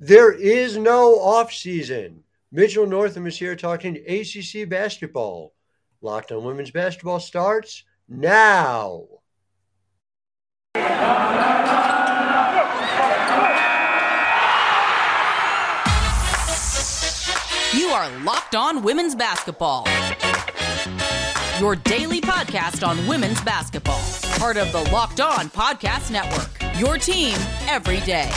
There is no off season. Mitchell Northam is here talking ACC basketball. Locked on Women's Basketball starts now. You are Locked On Women's Basketball. Your daily podcast on women's basketball. Part of the Locked On Podcast Network. Your team every day.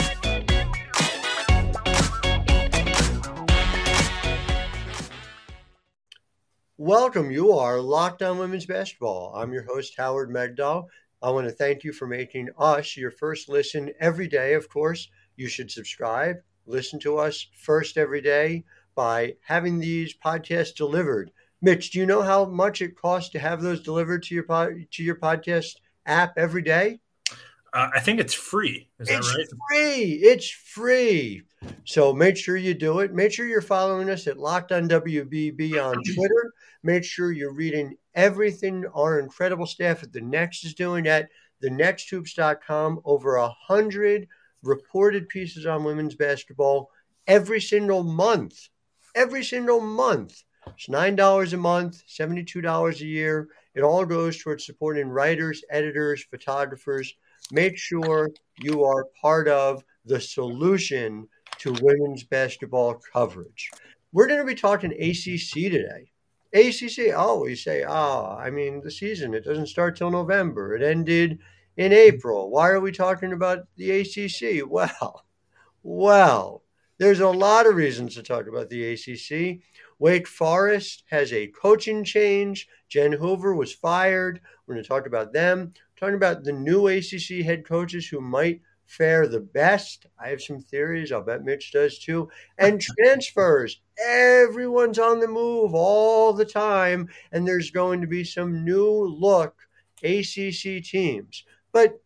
Welcome. You are Locked On Women's Basketball. I'm your host, Howard Megdal. I want to thank you for making us your first listen every day. Of course, you should subscribe, listen to us first every day by having these podcasts delivered. Mitch, do you know how much it costs to have those delivered to your pod, to your podcast app every day? Uh, I think it's free. Is that it's right? free. It's free. So make sure you do it. Make sure you're following us at Locked On WBB on Twitter. Make sure you're reading everything our incredible staff at the Next is doing at thenexthoops.com. Over a hundred reported pieces on women's basketball every single month. Every single month. It's nine dollars a month, seventy-two dollars a year. It all goes towards supporting writers, editors, photographers. Make sure you are part of the solution to women's basketball coverage. We're going to be talking ACC today. ACC, we say, oh, I mean, the season, it doesn't start till November. It ended in mm-hmm. April. Why are we talking about the ACC? Well, well, there's a lot of reasons to talk about the ACC. Wake Forest has a coaching change. Jen Hoover was fired. We're going to talk about them. Talking about the new ACC head coaches who might fare the best. I have some theories. I'll bet Mitch does too. And transfers. Everyone's on the move all the time. And there's going to be some new look ACC teams. But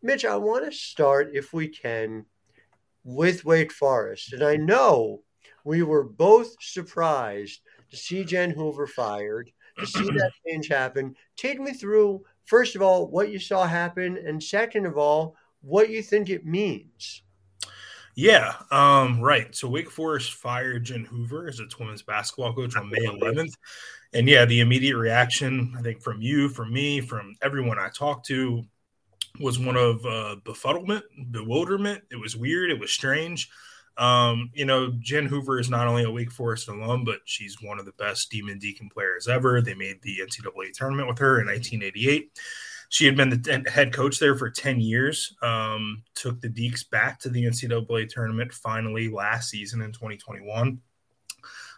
Mitch, I want to start, if we can, with Wake Forest. And I know we were both surprised to see Jen Hoover fired, to see that change happen. Take me through, first of all, what you saw happen, and second of all, what you think it means. Yeah, um, right. So Wake Forest fired Jen Hoover as its women's basketball coach on May 11th. And yeah, the immediate reaction, I think, from you, from me, from everyone I talked to, was one of uh, befuddlement, bewilderment. It was weird. It was strange. Um, you know, Jen Hoover is not only a Wake Forest alum, but she's one of the best Demon Deacon players ever. They made the NCAA tournament with her in 1988. She had been the head coach there for 10 years, um, took the Deacs back to the NCAA tournament finally last season in 2021.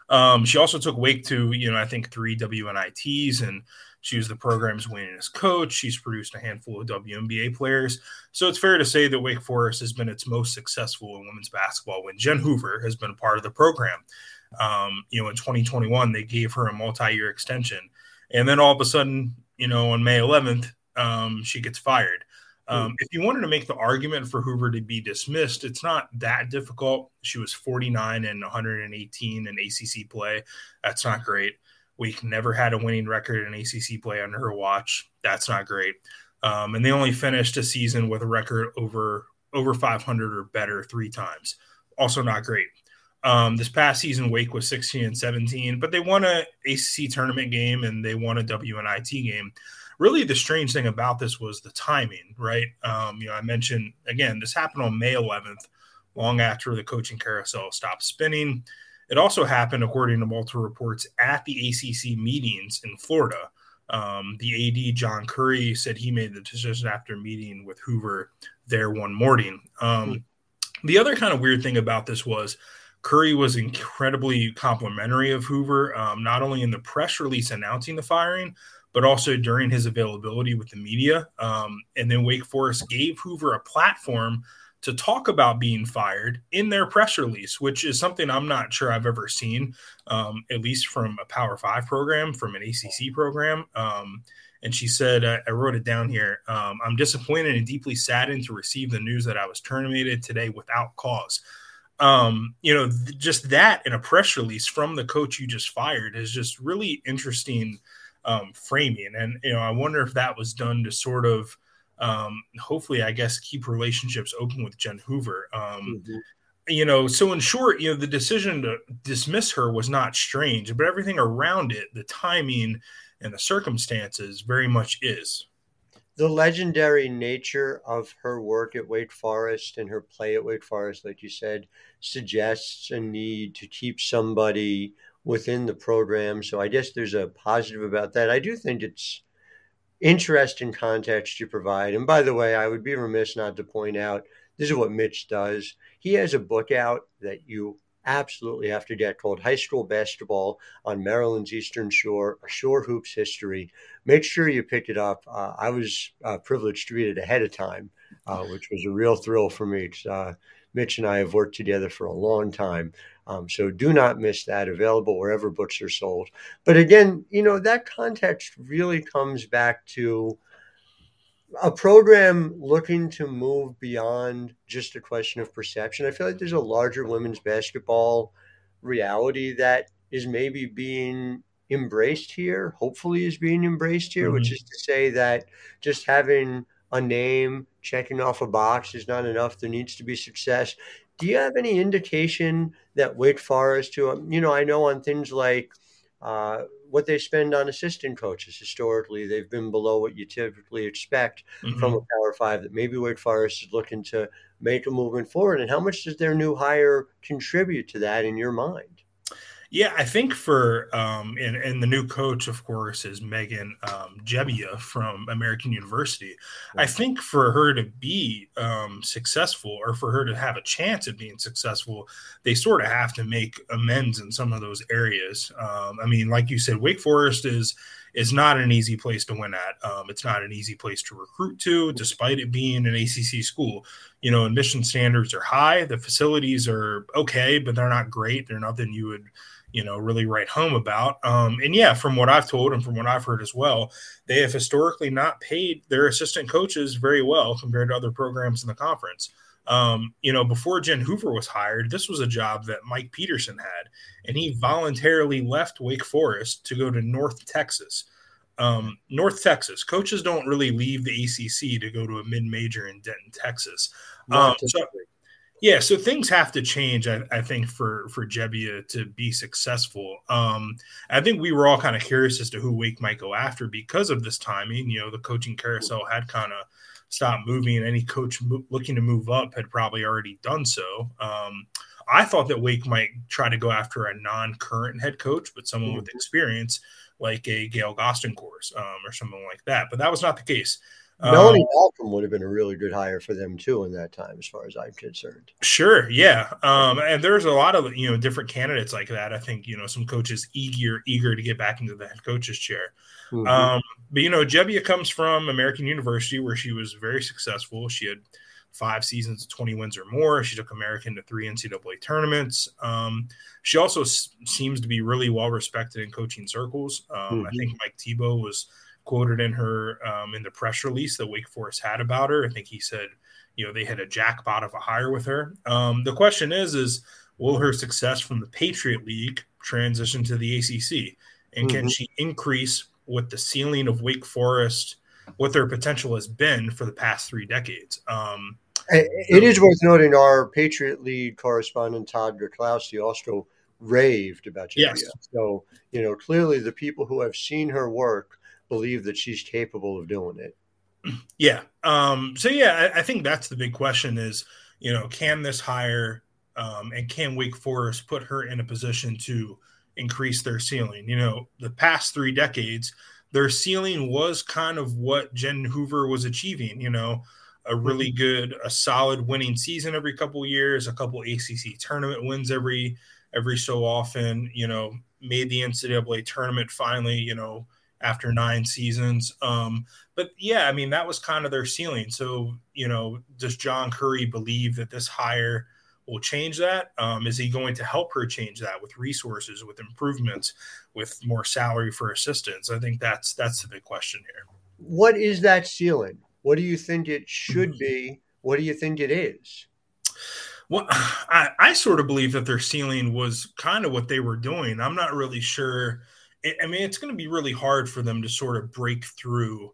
Um, she also took Wake to, you know, I think three WNITs and she was the program's winningest coach. She's produced a handful of WNBA players. So it's fair to say that Wake Forest has been its most successful in women's basketball when Jen Hoover has been a part of the program. Um, you know, in 2021, they gave her a multi year extension. And then all of a sudden, you know, on May 11th, um, she gets fired. Um, if you wanted to make the argument for Hoover to be dismissed, it's not that difficult. She was 49 and 118 in ACC play. That's not great. Wake never had a winning record in ACC play under her watch. That's not great. Um, and they only finished a season with a record over over 500 or better three times. Also not great. Um, this past season, Wake was 16 and 17, but they won a ACC tournament game and they won a WNIT game. Really, the strange thing about this was the timing, right? Um, you know, I mentioned again, this happened on May 11th, long after the coaching carousel stopped spinning. It also happened, according to multiple reports, at the ACC meetings in Florida. Um, the AD, John Currie said he made the decision after meeting with Hoover there one morning. Um, mm-hmm. The other kind of weird thing about this was Currie was incredibly complimentary of Hoover, um, not only in the press release announcing the firing, but also during his availability with the media. Um, and then Wake Forest gave Hoover a platform to talk about being fired in their press release, which is something I'm not sure I've ever seen, um, at least from a Power Five program, from an ACC program. Um, and she said, I, I, wrote it down here. Um, I'm disappointed and deeply saddened to receive the news that I was terminated today without cause. Um, you know, th- just that in a press release from the coach you just fired is just really interesting um, framing. And, you know, I wonder if that was done to sort of, um, hopefully, I guess, keep relationships open with Jen Hoover. Um, mm-hmm. you know, so in short, you know, the decision to dismiss her was not strange, but everything around it, the timing and the circumstances, very much is. The legendary nature of her work at Wake Forest and her play at Wake Forest, like you said, suggests a need to keep somebody within the program. So I guess there's a positive about that. I do think it's interesting context you provide. And by the way, I would be remiss not to point out this is what Mitch does. He has a book out that you absolutely to get called High School Basketball on Maryland's Eastern Shore, a Shore Hoops History. Make sure you pick it up. Uh, I was uh, privileged to read it ahead of time, uh, which was a real thrill for me. Uh, Mitch and I have worked together for a long time. Um, so do not miss that. Available wherever books are sold. But again, you know, that context really comes back to a program looking to move beyond just a question of perception. I feel like there's a larger women's basketball reality that is maybe being embraced here, hopefully is being embraced here, mm-hmm. which is to say that just having a name, checking off a box is not enough. There needs to be success. Do you have any indication that Wake Forest, who, you know, I know on things like uh, what they spend on assistant coaches historically. They've been below what you typically expect mm-hmm. from a Power Five. That maybe Wake Forest is looking to make a movement forward. And how much does their new hire contribute to that in your mind? Yeah, I think for um, and and the new coach, of course, is Megan um, Gebbia from American University. I think for her to be um, successful, or for her to have a chance at being successful, they sort of have to make amends in some of those areas. Um, I mean, like you said, Wake Forest is is not an easy place to win at. Um, it's not an easy place to recruit to, despite it being an ACC school. You know, admission standards are high. The facilities are okay, but they're not great. They're nothing you would you know, really write home about. Um, and yeah, from what I've told and from what I've heard as well, they have historically not paid their assistant coaches very well compared to other programs in the conference. Um, you know, before Jen Hoover was hired, this was a job that Mike Peterson had, and he voluntarily left Wake Forest to go to North Texas. Um, North Texas coaches don't really leave the ACC to go to a mid-major in Denton, Texas. Um, so, yeah, so things have to change, I, I think, for for Gebbia to be successful. Um, I think we were all kind of curious as to who Wake might go after because of this timing. You know, the coaching carousel had kind of stopped moving, and any coach mo- looking to move up had probably already done so. Um, I thought that Wake might try to go after a non-current head coach, but someone mm-hmm. with experience, like a Gail Goestenkors um, or something like that. But that was not the case. Melanie um, Malcolm would have been a really good hire for them too in that time, as far as I'm concerned. Sure, yeah, um, and there's a lot of you know different candidates like that. I think you know some coaches eager eager to get back into the head coach's chair. Mm-hmm. Um, but you know, Gebbia comes from American University, where she was very successful. She had five seasons, 20 wins or more. She took American to three NCAA tournaments. Um, she also s- seems to be really well respected in coaching circles. Um, mm-hmm. I think Mike Thibault was quoted in her um, in the press release that Wake Forest had about her. I think he said, you know, they had a jackpot of a hire with her. Um, the question is, is will her success from the Patriot League transition to the ACC, and mm-hmm. can she increase what the ceiling of Wake Forest, what their potential has been for the past three decades? Um, it is worth noting our Patriot League correspondent Todd Gerklowski also raved about Julia. Yes. So you know, clearly the people who have seen her work believe that she's capable of doing it. Yeah. Um, so yeah, I, I, think that's the big question is, you know, can this hire um, and can Wake Forest put her in a position to increase their ceiling? You know, the past three decades, their ceiling was kind of what Jen Hoover was achieving, you know, a really mm-hmm. good, a solid winning season every couple years, a couple ACC tournament wins every every so often, you know, made the NCAA tournament finally, you know, after nine seasons. Um, but yeah, I mean, that was kind of their ceiling. So, you know, does John Currie believe that this hire will change that? Um, is he going to help her change that with resources, with improvements, with more salary for assistants? I think that's that's the big question here. What is that ceiling? What do you think it should be? What do you think it is? Well, I, I sort of believe that their ceiling was kind of what they were doing. I'm not really sure I mean, it's going to be really hard for them to sort of break through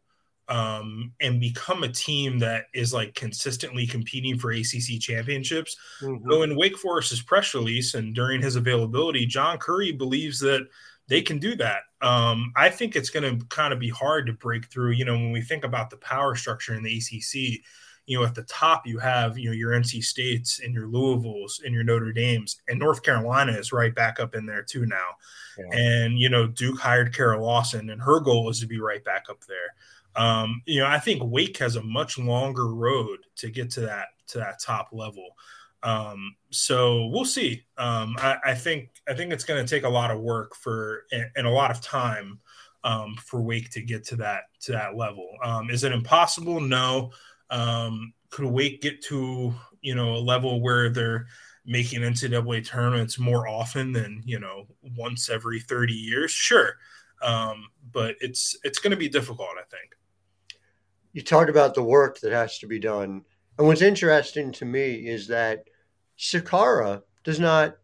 um, and become a team that is like consistently competing for ACC championships. Mm-hmm. So in Wake Forest's press release and during his availability, John Currie believes that they can do that. Um, I think it's going to kind of be hard to break through. You know, when we think about the power structure in the ACC, you know, at the top you have you know your NC States and your Louisvilles and your Notre Dames, and North Carolina is right back up in there too now. And you know, Duke hired Kara Lawson, and her goal is to be right back up there. Um, you know, I think Wake has a much longer road to get to that to that top level. Um, so we'll see. Um, I, I, think I think it's going to take a lot of work for and, and a lot of time um, for Wake to get to that to that level. Um, is it impossible? No. Um, could Wake get to you know a level where they're making NCAA tournaments more often than you know once every thirty years? Sure, um, but it's it's going to be difficult. I think you talked about the work that has to be done. And what's interesting to me is that Sakara does not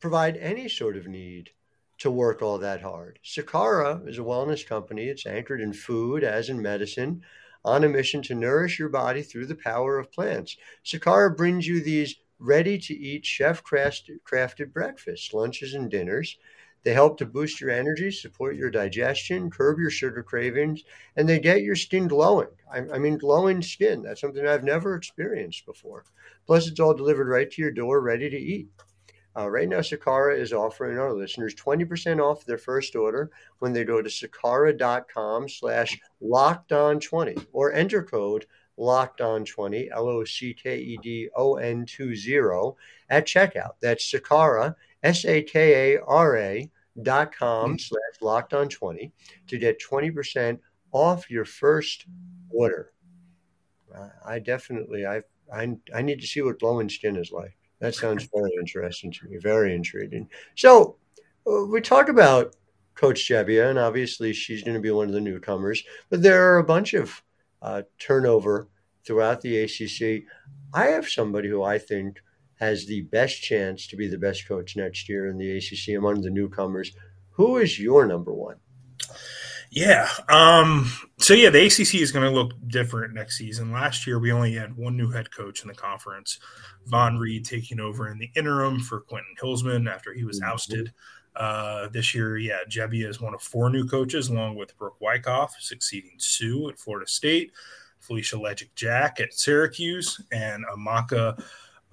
provide any sort of need to work all that hard. Sakara is a wellness company. It's anchored in food as in medicine, on a mission to nourish your body through the power of plants. Sakara brings you these ready to eat chef crafted breakfasts, lunches, and dinners they help to boost your energy, support your digestion, curb your sugar cravings, and they get your skin glowing. I, I, mean, glowing skin. That's something I've never experienced before. Plus, it's all delivered right to your door, ready to eat. Uh, right now, Sakara is offering our listeners 20% off their first order when they go to sakara.com slash locked on 20 or enter code locked on 20, L O C K E D O N 20 at checkout. That's Sakara, S A K A R A dot com mm-hmm. slash locked on 20 to get 20% off your first order. I definitely, I, I, I need to see what glowing skin is like. That sounds very interesting to me, very intriguing. So uh, we talk about Coach Gebbia, and obviously she's going to be one of the newcomers, but there are a bunch of uh, turnover throughout the ACC. I have somebody who I think has the best chance to be the best coach next year in the ACC among the newcomers. Who is your number one? Yeah. Um, so yeah, the ACC is going to look different next season. Last year, we only had one new head coach in the conference, Vonn Read taking over in the interim for Quentin Hillsman after he was mm-hmm. ousted. Uh, this year, yeah, Gebbia is one of four new coaches, along with Brooke Wyckoff, succeeding Sue at Florida State, Felicia Legette-Jack at Syracuse, and Amaka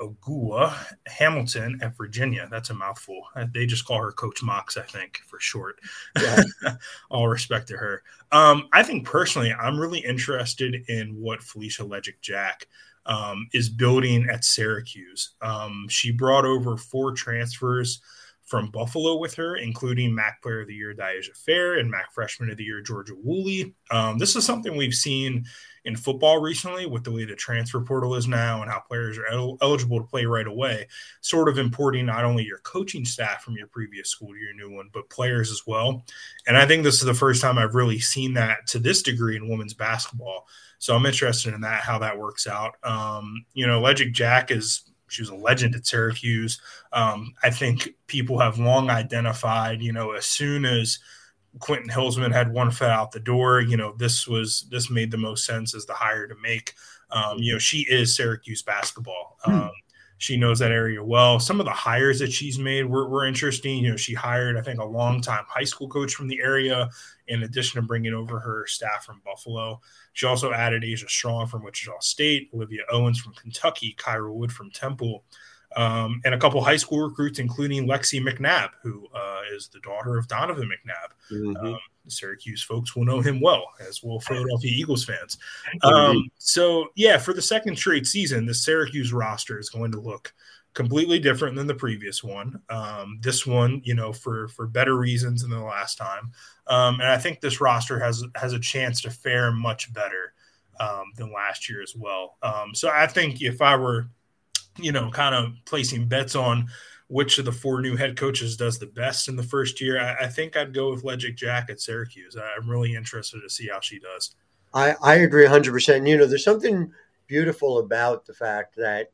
Ogua Hamilton at Virginia. That's a mouthful. Uh, they just call her Coach Mox, I think, for short. Yeah. All respect to her. Um, I think personally, I'm really interested in what Felicia Legette-Jack um, is building at Syracuse. Um, she brought over four transfers from Buffalo with her, including MAC Player of the Year Dyaisha Fair and MAC Freshman of the Year Georgia Woolley. Um, this is something we've seen in football recently with the way the transfer portal is now and how players are el- eligible to play right away, sort of importing not only your coaching staff from your previous school to your new one, but players as well. And I think this is the first time I've really seen that to this degree in women's basketball. So I'm interested in that, how that works out. Um, you know, Legette-Jack is she was a legend at Syracuse. Um, I think people have long identified, you know, as soon as Quentin Hillsman had one foot out the door. You know, this was this made the most sense as the hire to make. Um, you know, she is Syracuse basketball. Hmm. Um, she knows that area well. Some of the hires that she's made were, were interesting. You know, she hired, I think, a longtime high school coach from the area, in addition to bringing over her staff from Buffalo. She also added Asia Strong from Wichita State, Olivia Owens from Kentucky, Kyra Wood from Temple um, and a couple high school recruits, including Lexi McNabb, who uh, is the daughter of Donovan McNabb. Mm-hmm. Um, Syracuse folks will know him well, as will Philadelphia Eagles fans. Um, so, yeah, for the second straight season, the Syracuse roster is going to look completely different than the previous one. Um, this one, you know, for for better reasons than the last time, um, and I think this roster has has a chance to fare much better um, than last year as well. Um, so I think if I were you know, kind of placing bets on which of the four new head coaches does the best in the first year, I, I think I'd go with Legette-Jack at Syracuse. I'm really interested to see how she does. I, I agree 100%. You know, there's something beautiful about the fact that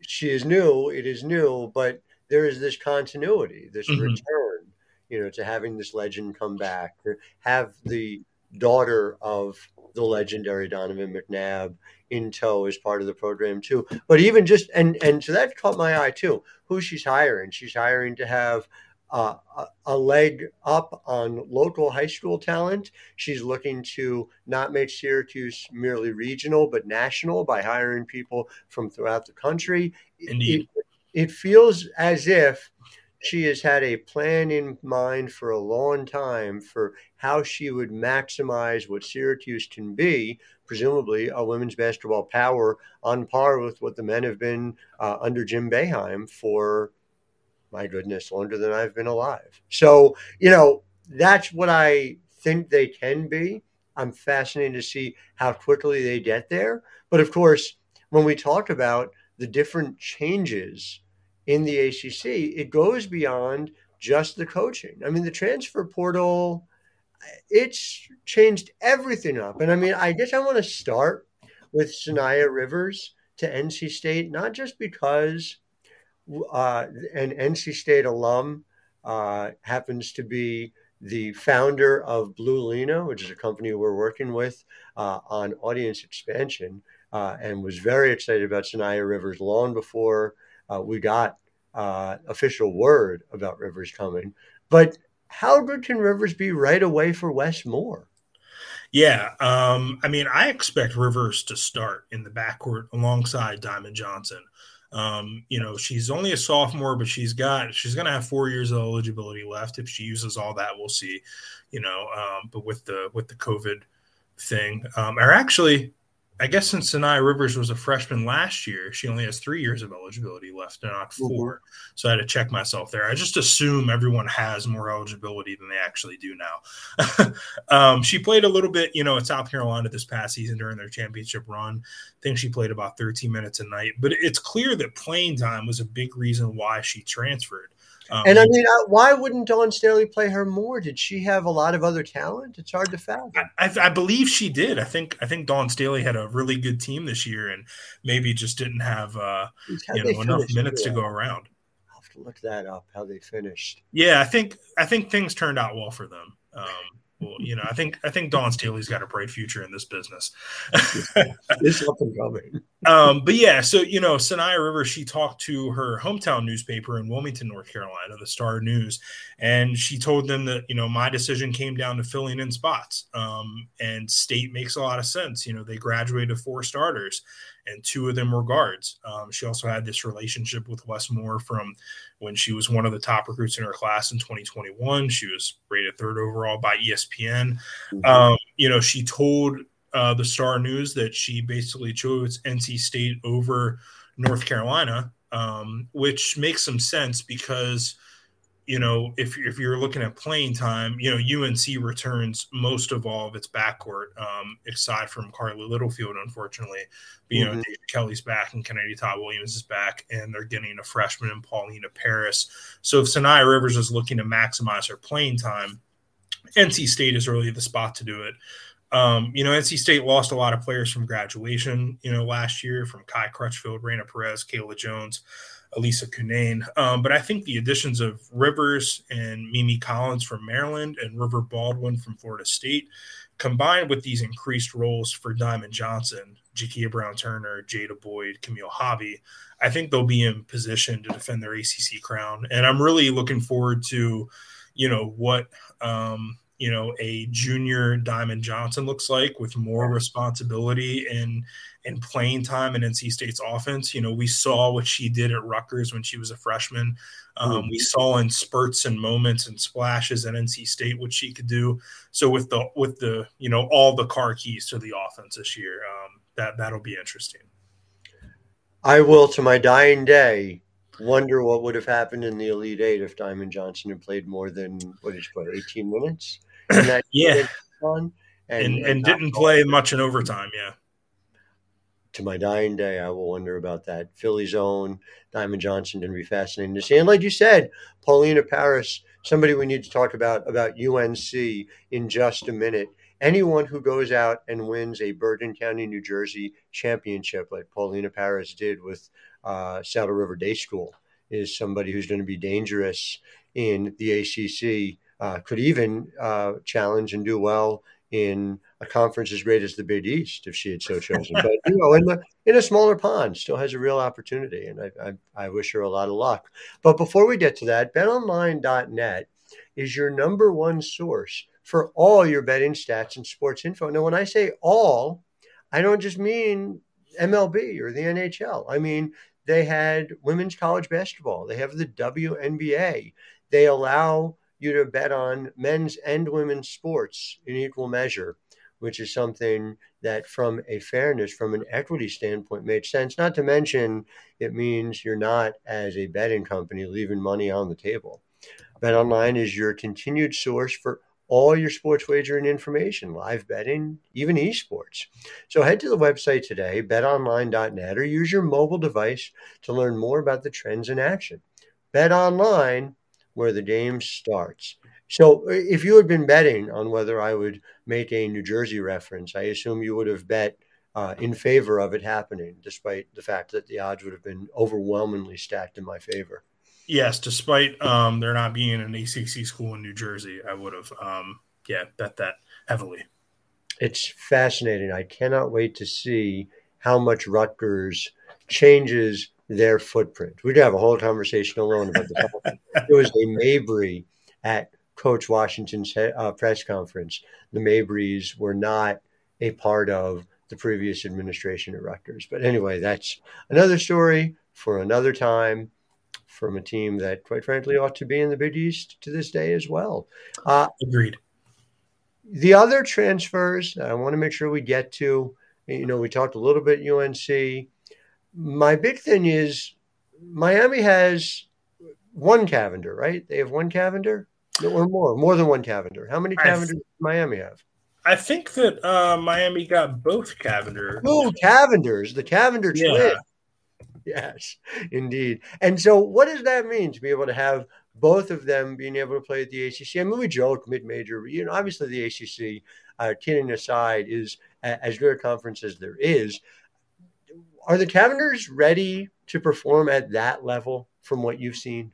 she is new, it is new, but there is this continuity, this mm-hmm. return, you know, to having this legend come back, to have the daughter of the legendary Donovan McNabb in tow as part of the program too. But even just and and so that caught my eye too. Who she's hiring? She's hiring to have uh, a, leg up on local high school talent. She's looking to not make Syracuse merely regional but national by hiring people from throughout the country. Indeed. It, it feels as if she has had a plan in mind for a long time for how she would maximize what Syracuse can be, presumably a women's basketball power on par with what the men have been uh, under Jim Boeheim for, my goodness, longer than I've been alive. So, you know, that's what I think they can be. I'm fascinated to see how quickly they get there. But of course, when we talk about the different changes in the ACC, it goes beyond just the coaching. I mean, the transfer portal, it's changed everything up. And I mean, I guess I want to start with Saniya Rivers to NC State, not just because uh, an NC State alum uh, happens to be the founder of Blue Lena, which is a company we're working with uh, on audience expansion, uh, and was very excited about Saniya Rivers long before uh, we got uh, official word about Rivers coming. But how good can Rivers be right away for Wes Moore? Yeah, um, I mean, I expect Rivers to start in the backcourt alongside Diamond Johnson. Um, you know, she's only a sophomore, but she's got she's going to have four years of eligibility left. If she uses all that, we'll see. You know, um, but with the with the COVID thing, um, or actually, I guess since Saniya Rivers was a freshman last year, she only has three years of eligibility left, not 4 mm-hmm. So I had to check myself there. I just assume everyone has more eligibility than they actually do now. um, she played a little bit, you know, at South Carolina this past season during their championship run. I think she played about 13 minutes a night, but it's clear that playing time was a big reason why she transferred. Um, and I mean, why wouldn't Dawn Staley play her more? Did she have a lot of other talent? It's hard to fathom. I, I, I, believe she did. I think I think Dawn Staley had a really good team this year, and maybe just didn't have uh, you know enough minutes to go around. I'll have to look that up. How they finished? Yeah, I think I think things turned out well for them. Um, well, you know, I think I think Dawn Staley's got a bright future in this business. it's up and coming. Um, but yeah, so you know, Saniya Rivers, she talked to her hometown newspaper in Wilmington, North Carolina, the Star News, and she told them that you know my decision came down to filling in spots. Um, and state makes a lot of sense. You know, they graduated four starters, and two of them were guards. Um, she also had this relationship with Wes Moore from when she was one of the top recruits in her class in 2021. She was rated third overall by ESPN. Mm-hmm. Um, you know, she told uh, the Star News that she basically chose NC State over North Carolina, um, which makes some sense because you know, if if you're looking at playing time, you know, UNC returns most of all of its backcourt, um, aside from Carlie Littlefield, unfortunately. But, you mm-hmm. know, Deja Kelly's back and Kennedy Todd Williams is back, and they're getting a freshman in Paulina Paris. So if Saniya Rivers is looking to maximize her playing time, NC State is really the spot to do it. Um, you know, NC State lost a lot of players from graduation, you know, last year from Kai Crutchfield, Raina Perez, Kayla Jones. Elissa Cunane. Um, but I think the additions of Rivers and Mimi Collins from Maryland and River Baldwin from Florida State, combined with these increased roles for Diamond Johnson, Jakia Brown Turner, Jada Boyd, Camille Hobby, I think they'll be in position to defend their ACC crown. And I'm really looking forward to, you know, what um, you know a junior Diamond Johnson looks like with more responsibility and and playing time in NC State's offense. You know, we saw what she did at Rutgers when she was a freshman. Um, mm-hmm. We saw in spurts and moments and splashes at NC State what she could do. So with the with the you know all the car keys to the offense this year, um, that that'll be interesting. I will, to my dying day, wonder what would have happened in the Elite Eight if Diamond Johnson had played more than what is what eighteen minutes that yeah, and, and, and didn't play much in overtime. Yeah. To my dying day, I will wonder about that. Philly's own Diamond Johnson going to be fascinating to see. And like you said, Paulina Paris, somebody we need to talk about about UNC in just a minute. Anyone who goes out and wins a Bergen County, New Jersey championship, like Paulina Paris did with uh, Saddle River Day School, is somebody who's going to be dangerous in the ACC uh, could even uh, challenge and do well in a conference as great as the Big East if she had so chosen. But you know, in the in a smaller pond, still has a real opportunity, and I, I, I wish her a lot of luck. But before we get to that, BetOnline.net is your number one source for all your betting stats and sports info. Now, when I say all, I don't just mean MLB or the NHL. I mean they had women's college basketball. They have the WNBA. They allow you to bet on men's and women's sports in equal measure, which is something that, from a fairness, from an equity standpoint, made sense. Not to mention, it means you're not, as a betting company, leaving money on the table. Bet Online is your continued source for all your sports wagering information, live betting, even esports. So head to the website today, betonline.net, or use your mobile device to learn more about the trends in action. Bet Online where the game starts. So if you had been betting on whether I would make a New Jersey reference, I assume you would have bet uh, in favor of it happening, despite the fact that the odds would have been overwhelmingly stacked in my favor. Yes, despite um, there not being an ACC school in New Jersey, I would have, um, yeah, bet that heavily. It's fascinating. I cannot wait to see how much Rutgers changes their footprint. We could have a whole conversation alone about the there was a Mabry at Coach Washington's uh, press conference. The Mabrys were not a part of the previous administration at Rutgers. But anyway, that's another story for another time from a team that, quite frankly, ought to be in the Big East to this day as well. Uh, Agreed. The other transfers I want to make sure we get to, you know, we talked a little bit UNC my big thing is Miami has one Cavinder, right? They have one Cavinder or more, more than one Cavinder. How many Cavinders th- does Miami have? I think that uh, Miami got both Cavinder. Oh, Cavinders, the Cavinder yeah. twin. Yes, indeed. And so, what does that mean to be able to have both of them being able to play at the ACC? I mean, we joke mid-major, you know, obviously the ACC, uh, kidding aside, is as good a conference as there is are the Cavinders ready to perform at that level from what you've seen?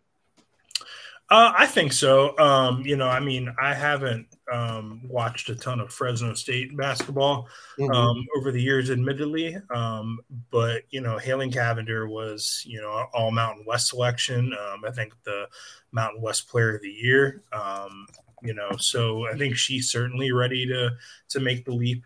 Uh, I think so. Um, you know, I mean, I haven't um, watched a ton of Fresno State basketball mm-hmm. um, over the years, admittedly. Um, but you know, Hailing Cavinder was you know all Mountain West selection. Um, I think the Mountain West Player of the Year. Um, you know, so I think she's certainly ready to to make the leap.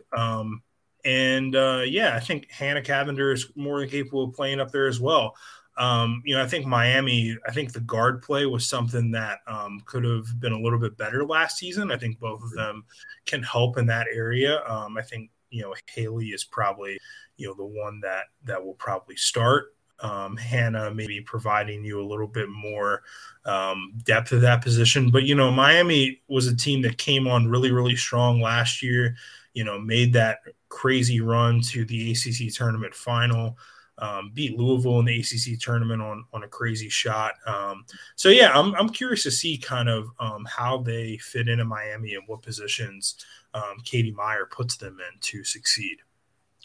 And uh, yeah, I think Hannah Cavinder is more than capable of playing up there as well. Um, you know, I think Miami, I think the guard play was something that um, could have been a little bit better last season. I think both of them can help in that area. Um, I think, you know, Haley is probably, you know, the one that that will probably start. Um, Hannah maybe providing you a little bit more um, depth of that position. But, you know, Miami was a team that came on really, really strong last year, you know, made that crazy run to the ACC tournament final. Um, beat Louisville in the ACC tournament on on a crazy shot. Um, so yeah, I'm I'm curious to see kind of um, how they fit into Miami and what positions um, Katie Meier puts them in to succeed.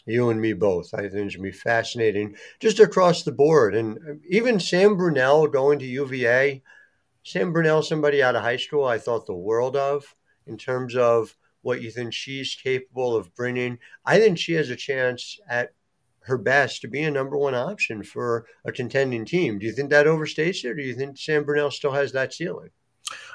You and me both. I think it's gonna be fascinating just across the board, and even Sam Brunelle going to UVA. Sam Brunelle, somebody out of high school, I thought the world of in terms of what you think she's capable of bringing. I think she has a chance at her best to be a number one option for a contending team. Do you think that overstates it, or do you think Sam Brunelle still has that ceiling?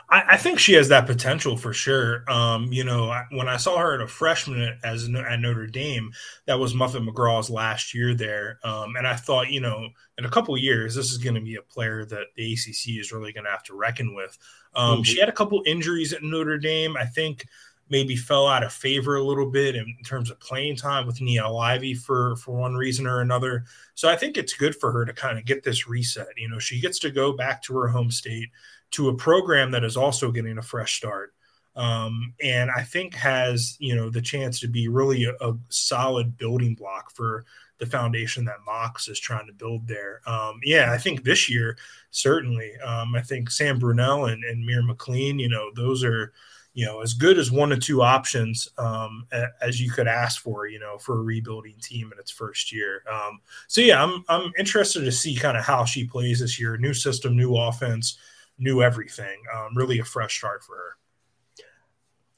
I, I think she has that potential for sure. Um, you know, when I saw her at a freshman as at Notre Dame, that was Muffet McGraw's last year there, um, and I thought, you know, in a couple years, this is going to be a player that the ACC is really going to have to reckon with. Um, mm-hmm. She had a couple injuries at Notre Dame. I think maybe fell out of favor a little bit in terms of playing time with Niele Ivey for for one reason or another. So I think it's good for her to kind of get this reset. You know, she gets to go back to her home state to a program that is also getting a fresh start. Um, and I think has you know the chance to be really a, a, solid building block for the foundation that Mox is trying to build there. Um, yeah, I think this year certainly. Um, I think Sam Brunelle and, and Mir McLean, you know, those are you know, as good as one or two options um, as you could ask for, you know, for a rebuilding team in its first year. Um, so yeah, I'm I'm interested to see kind of how she plays this year. New system, new offense, new everything. Um, really a fresh start for her.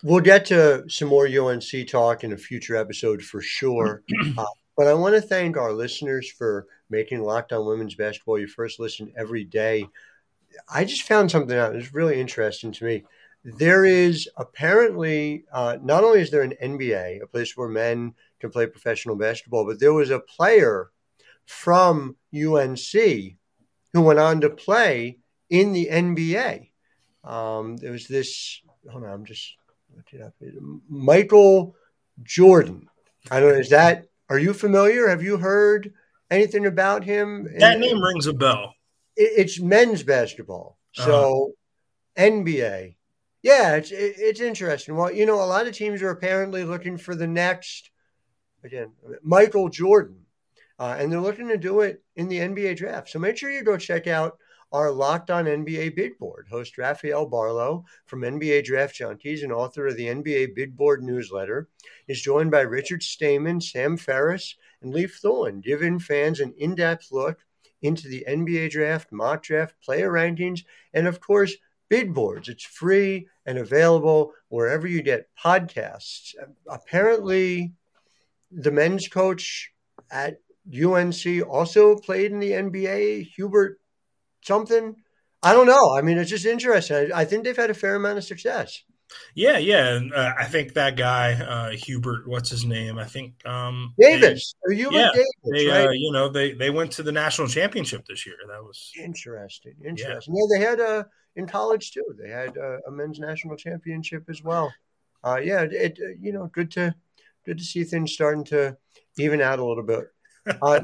we'll get to some more UNC talk in a future episode for sure. Uh, but I want to thank our listeners for making Locked On Women's Basketball your first listen every day. I just found something out. It's really interesting to me. There is apparently uh, not only is there an NBA, a place where men can play professional basketball, but there was a player from UNC who went on to play in the NBA. Um, there was this. Hold on, I'm just looking up. Michael Jordan. I don't know. Is that? Are you familiar? Have you heard anything about him? That name rings a bell. It's men's basketball. So uh-huh. NBA. Yeah, it's it's interesting. Well, you know, a lot of teams are apparently looking for the next again Michael Jordan, uh, and they're looking to do it in the NBA draft. So make sure you go check out our Locked On NBA Big Board. Host Rafael Barlowe from NBA Draft Junkies and author of the NBA Big Board newsletter is joined by Richard Stayman, Sam Ferris, and Leif Thulin, giving fans an in-depth look into the NBA draft, mock draft, player rankings, and of course big boards. It's free and available wherever you get podcasts. Apparently, the men's coach at UNC also played in the NBA, Hubert something. I don't know. I mean, it's just interesting. I, I think they've had a fair amount of success. Yeah, yeah. Uh, I think that guy, uh, Hubert, what's his name? I think um, Davis. They, Hubert yeah, Davis, they, right? uh, you know, they they went to the national championship this year. That was interesting. Interesting. Yeah, yeah they had a in college too. They had a, a men's national championship as well. Uh, yeah, it, it, you know good to good to see things starting to even out a little bit. Uh,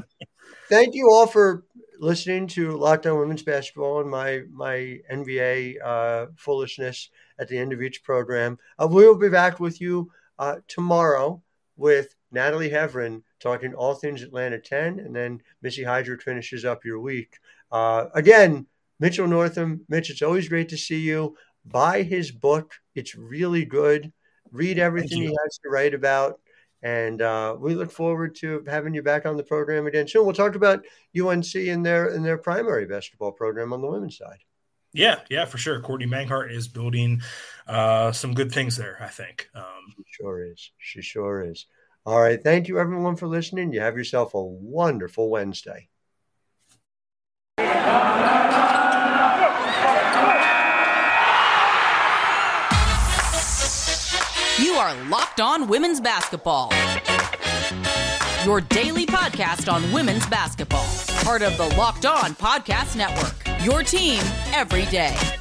thank you all for listening to Locked On Women's Basketball and my my NBA uh, foolishness at the end of each program. Uh, we will be back with you uh, tomorrow with Natalie Heavren talking all things Atlantic 10, and then Missy Hydra finishes up your week. Uh, again, Mitchell Northam. Mitch, it's always great to see you. Buy his book. It's really good. Read everything he has to write about. And uh, we look forward to having you back on the program again soon. We'll talk about UNC and their in their primary basketball program on the women's side. Yeah, yeah, for sure. Courtney Banghart is building uh, some good things there. I think. Um, she sure is. She sure is. All right. Thank you, everyone, for listening. You have yourself a wonderful Wednesday. Are Locked On Women's Basketball. Your daily podcast on women's basketball. Part of the Locked On Podcast Network. Your team every day.